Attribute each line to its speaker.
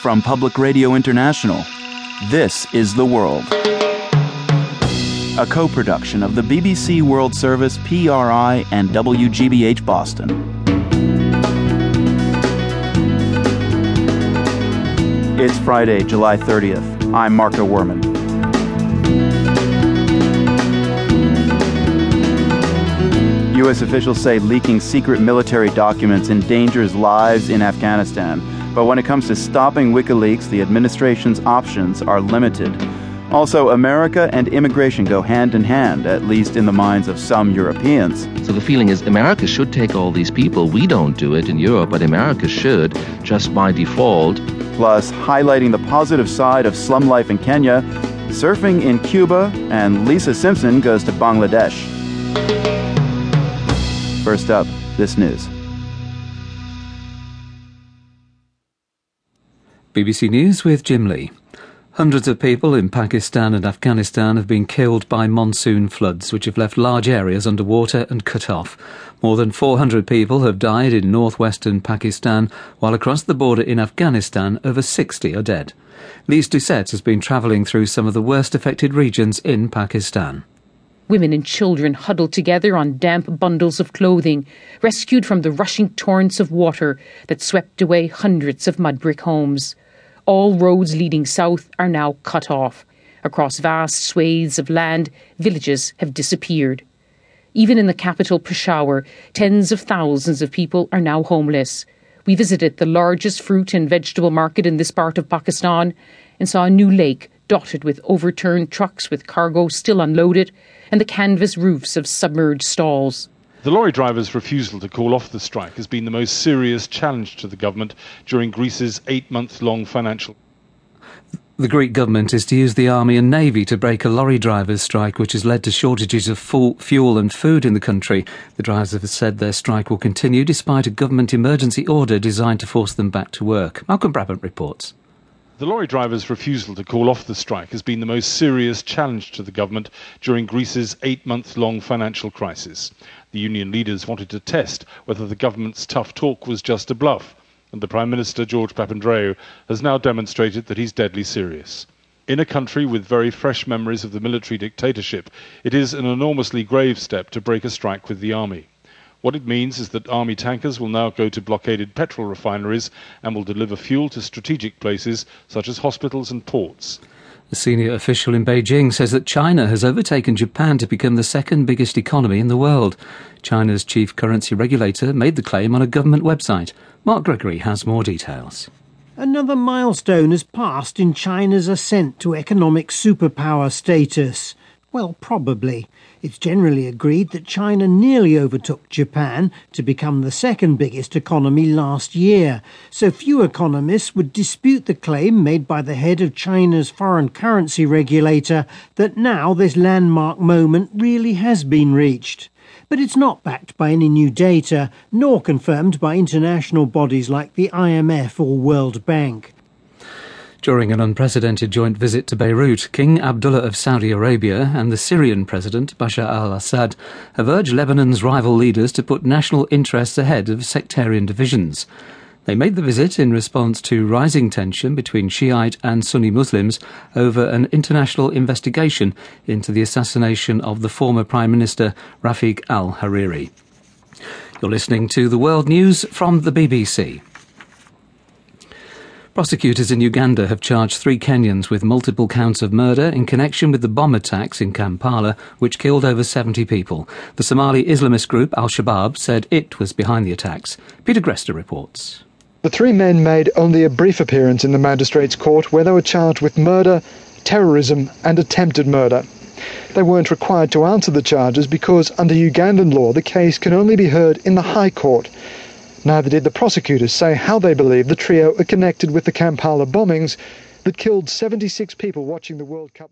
Speaker 1: From Public Radio International, this is The World. A co production of the BBC World Service, PRI, and WGBH Boston. It's Friday, July 30th. I'm Marco Werman. U.S. officials say leaking secret military documents endangers lives in Afghanistan. But when it comes to stopping WikiLeaks, the administration's options are limited. Also, America and immigration go hand in hand, at least in the minds of some Europeans.
Speaker 2: So the feeling is America should take all these people. We don't do it in Europe, but America should, just by default.
Speaker 1: Plus, highlighting the positive side of slum life in Kenya, surfing in Cuba, and Lisa Simpson goes to Bangladesh. First up, this news.
Speaker 3: BBC News with Jim Lee. Hundreds of people in Pakistan and Afghanistan have been killed by monsoon floods, which have left large areas underwater and cut off. More than 400 people have died in northwestern Pakistan, while across the border in Afghanistan, over 60 are dead. Lyse Doucet has been travelling through some of the worst affected regions in Pakistan.
Speaker 4: Women and children huddled together on damp bundles of clothing, rescued from the rushing torrents of water that swept away hundreds of mud brick homes. All roads leading south are now cut off. Across vast swathes of land, villages have disappeared. Even in the capital, Peshawar, tens of thousands of people are now homeless. We visited the largest fruit and vegetable market in this part of Pakistan and saw a new lake dotted with overturned trucks with cargo still unloaded and the canvas roofs of submerged stalls.
Speaker 5: The lorry drivers' refusal to call off the strike has been the most serious challenge to the government during Greece's eight month long financial.
Speaker 3: The Greek government is to use the army and navy to break a lorry drivers' strike, which has led to shortages of fuel and food in the country. The drivers have said their strike will continue despite a government emergency order designed to force them back to work. Malcolm Brabant reports.
Speaker 5: The lorry drivers' refusal to call off the strike has been the most serious challenge to the government during Greece's eight month long financial crisis. The union leaders wanted to test whether the government's tough talk was just a bluff, and the Prime Minister, George Papandreou, has now demonstrated that he's deadly serious. In a country with very fresh memories of the military dictatorship, it is an enormously grave step to break a strike with the army. What it means is that army tankers will now go to blockaded petrol refineries and will deliver fuel to strategic places such as hospitals and ports.
Speaker 3: A senior official in Beijing says that China has overtaken Japan to become the second biggest economy in the world. China's chief currency regulator made the claim on a government website. Mark Gregory has more details.
Speaker 6: Another milestone has passed in China's ascent to economic superpower status. Well, probably. It's generally agreed that China nearly overtook Japan to become the second biggest economy last year, so few economists would dispute the claim made by the head of China's foreign currency regulator that now this landmark moment really has been reached. But it's not backed by any new data, nor confirmed by international bodies like the IMF or World Bank.
Speaker 3: During an unprecedented joint visit to Beirut, King Abdullah of Saudi Arabia and the Syrian President Bashar al Assad have urged Lebanon's rival leaders to put national interests ahead of sectarian divisions. They made the visit in response to rising tension between Shiite and Sunni Muslims over an international investigation into the assassination of the former Prime Minister Rafiq al Hariri. You're listening to the World News from the BBC. Prosecutors in Uganda have charged three Kenyans with multiple counts of murder in connection with the bomb attacks in Kampala, which killed over 70 people. The Somali Islamist group Al Shabaab said it was behind the attacks. Peter Greste reports.
Speaker 7: The three men made only a brief appearance in the magistrate's court where they were charged with murder, terrorism, and attempted murder. They weren't required to answer the charges because, under Ugandan law, the case can only be heard in the High Court. Neither did the prosecutors say how they believe the trio are connected with the Kampala bombings that killed 76 people watching the World Cup.